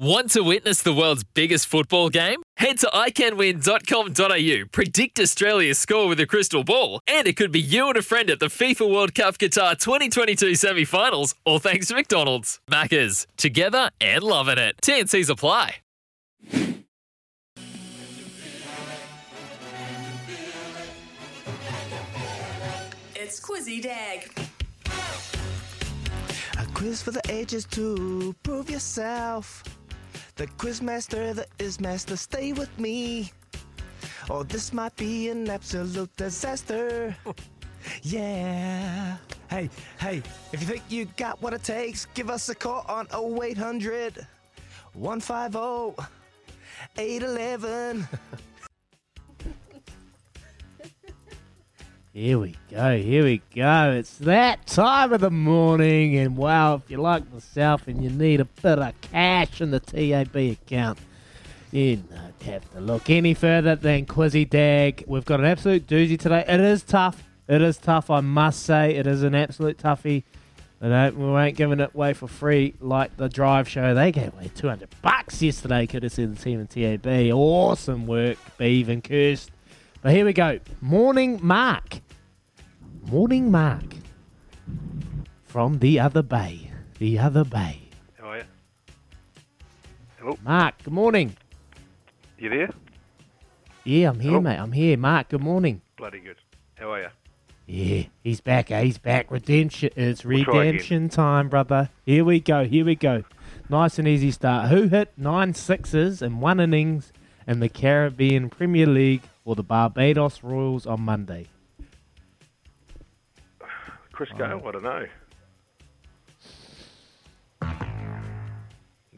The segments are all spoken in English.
Want to witness the world's biggest football game? Head to iCanWin.com.au, predict Australia's score with a crystal ball, and it could be you and a friend at the FIFA World Cup Qatar 2022 semi finals, all thanks to McDonald's. Maccas, together and loving it. TNC's apply. It's Quizzy Dag. A quiz for the ages to prove yourself. The quizmaster, the ismaster, stay with me. Or this might be an absolute disaster. yeah. Hey, hey, if you think you got what it takes, give us a call on 0800 150 811. Here we go, here we go. It's that time of the morning, and wow, if you're like myself and you need a bit of cash in the TAB account, you don't have to look any further than Quizzy Dag. We've got an absolute doozy today. It is tough. It is tough, I must say. It is an absolute toughie. Uh, we ain't giving it away for free like the Drive Show. They gave away 200 bucks yesterday, courtesy of the team in TAB. Awesome work, Beeve and Kirst. But here we go. Morning Mark. Morning Mark. From the other bay. The other bay. How are you? Hello, Mark, good morning. you there? Yeah, I'm here, Hello. mate. I'm here. Mark, good morning. Bloody good. How are you? Yeah, he's back. eh? He's back. Redemption. It's We'll try again. redemption time, brother. Here we go. Here we go. Nice and easy start. Who hit nine sixes in one innings in the Caribbean Premier League for the Barbados Royals on Monday? Chris Gayle? I don't know.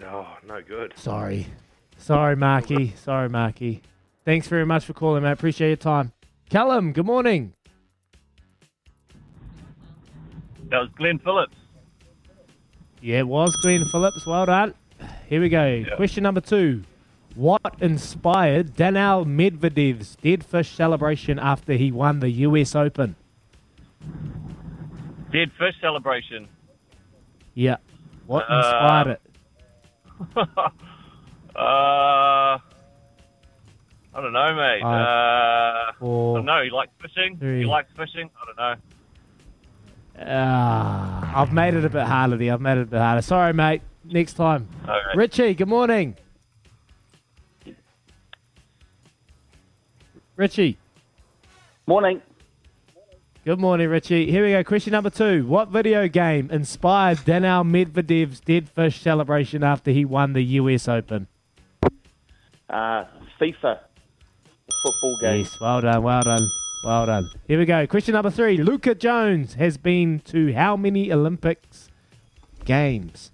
Oh, no good. Sorry. Sorry, Marky. Sorry, Marky. Thanks very much for calling, mate. Appreciate your time. Callum, good morning. That was Glenn Phillips. Yeah, it was Glenn Phillips. Well done. Here we go. Question number two. What inspired Daniel Medvedev's dead fish celebration after he won the US Open? Dead fish celebration. Yeah. What Uh, inspired it? uh, I don't know, mate. Five, uh, four, I don't know. He likes fishing. three. He likes fishing. I don't know. Ah, I've made it a bit harder there. I've made it a bit harder. Sorry, mate. Next time. Okay. Richie, good morning. Richie. Morning. Good morning, Richie. Here we go. Question number two. What video game inspired Daniel Medvedev's dead fish celebration after he won the US Open? Uh, FIFA. Football game. Yes, well done, well done, well done. Here we go. Question number three. Luuka Jones has been to how many Olympics games?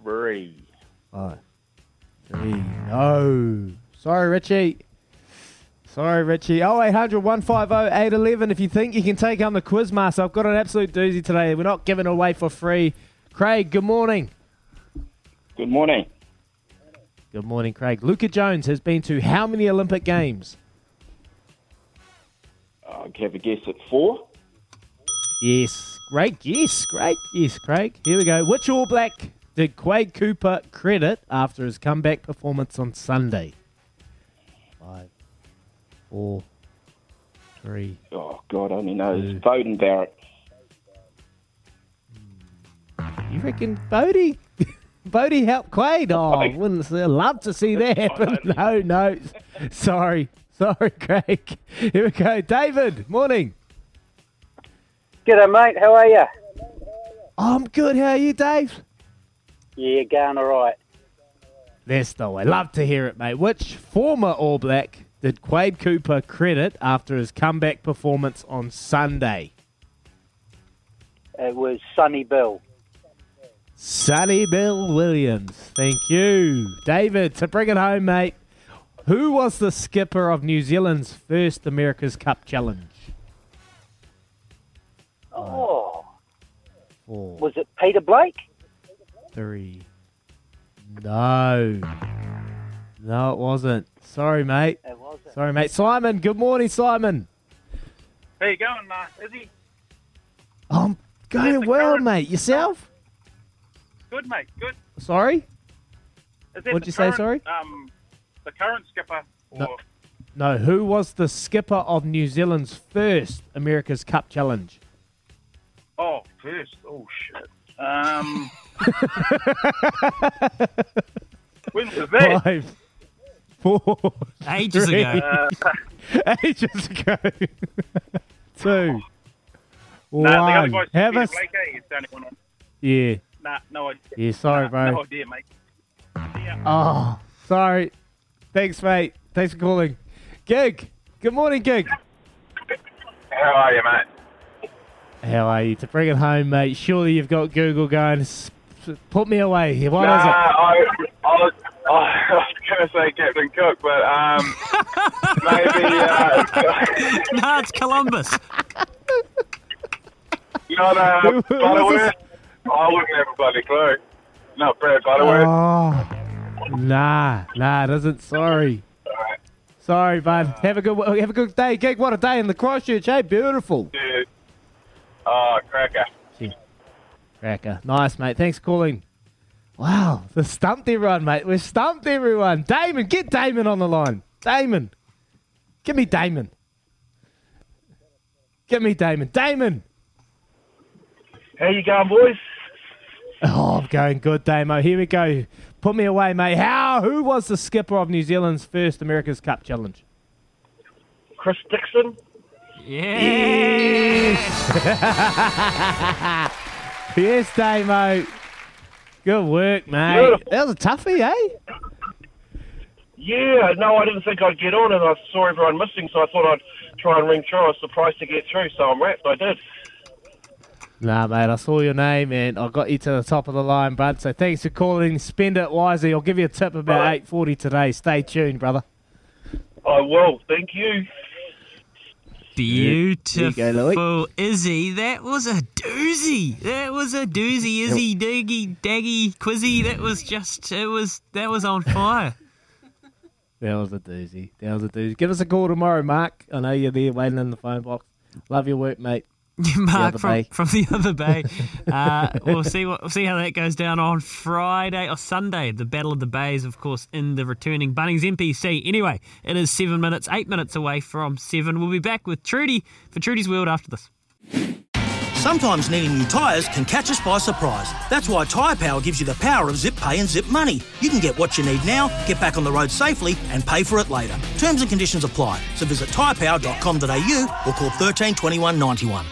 Three. Five, three. No. Sorry, Richie. Sorry, Richie. 0800 150 811. If you think you can take on the Quizmaster, I've got an absolute doozy today. We're not giving away for free. Craig, good morning. Good morning. Good morning, Craig. Luuka Jones has been to how many Olympic Games? Uh, I'll have a guess at four. Yes. Great. Yes. Great. Yes, Craig. Here we go. Which All Black did Quade Cooper credit after his comeback performance on Sunday? Five, four, three. Oh, God only knows. Two. Beauden Barrett. You reckon Bodie? Bodie helped Quade? Oh, I wouldn't love to see that, but no, no. Sorry, sorry, Craig. Here we go. David, morning. G'day, mate. How are you? I'm good. How are you, Dave? Yeah, going all right. That's the way. Love to hear it, mate. Which former All Black did Quade Cooper credit after his comeback performance on Sunday? It was Sonny Bill. Sonny Bill Williams. Thank you. David, to bring it home, mate. Who was the skipper of New Zealand's first America's Cup challenge? Oh, Four, was it Peter Blake? three. No. No, it wasn't. Sorry, mate. Sorry, mate. Simon, good morning, Simon. How you going, uh, Izzy? I'm going well, current- mate. Yourself? Good, mate. Good. Sorry? What'd you say, sorry? Um, the current skipper. Or, No. No, who was the skipper of New Zealand's first America's Cup challenge? Oh, first. Oh shit. Um. when was that? Five, four, Ages three, ago. Uh, ages ago. Two, nah, the other one. guy's Have Peter us. Blake, eh? He's the only one on- Yeah, Nah, no idea. yeah. Sorry, Nah, bro. No idea, mate. Yeah. Oh, sorry. Thanks, mate. Thanks for calling. Gig. Good morning, Gig. How are you, mate? How are you? To bring it home, mate. Surely you've got Google going. Put me away. What is nah, it? I, I was, I was going to say Captain Cook, but um, maybe uh, no, it's Columbus. not uh, Who- who was Butterworth. I wouldn't have a bloody clue. Not Brad Butterworth. Oh, nah, nah, it isn't. Sorry, sorry, bud. Have a good, have a good day, gig. What a day in the Christchurch, hey? Beautiful. Dude. Oh, cracker. Cracker, nice, mate. Thanks for calling. Wow, the stumped everyone, mate. We've stumped everyone. Damon, get Damon on the line. Damon, give me Damon. Give me Damon. Damon. How you going, boys? Oh, I'm going good, Damo. Here we go. Put me away, mate. How? Who was the skipper of New Zealand's first America's Cup challenge? Chris Dickson. Yeah. Yes, Damo. Good work, mate. Beautiful. That was a toughie, eh? Yeah, no, I didn't think I'd get on, and I saw everyone missing, so I thought I'd try and ring through. I was surprised to get through, so I'm wrapped. I did. Nah, mate. I saw your name and I got you to the top of the line, bud. So thanks for calling. Spend it wisely. I'll give you a tip about Right. eight forty today. Stay tuned, brother. I will. Thank you. Beautiful, go, Izzy. That was a doozy. That was a doozy. Izzy, Diggy, Daggy, Quizzy. That was just. It was. That was on fire. That was a doozy. That was a doozy. Give us a call tomorrow, Mark. I know you're there waiting in the phone box. Love your work, mate. Mark other from, bay. from the other bay. Uh, we'll see what we'll see how that goes down on Friday or Sunday. The Battle of the Bays, of course, in the returning Bunnings NPC. Anyway, it is seven minutes, eight minutes away from seven. We'll be back with Trudy for Trudy's World after this. Sometimes needing new tyres can catch us by surprise. That's why Tyre Power gives you the power of zip pay and zip money. You can get what you need now, get back on the road safely, and pay for it later. Terms and conditions apply. So visit tyrepower.com.au or call 13 21 91.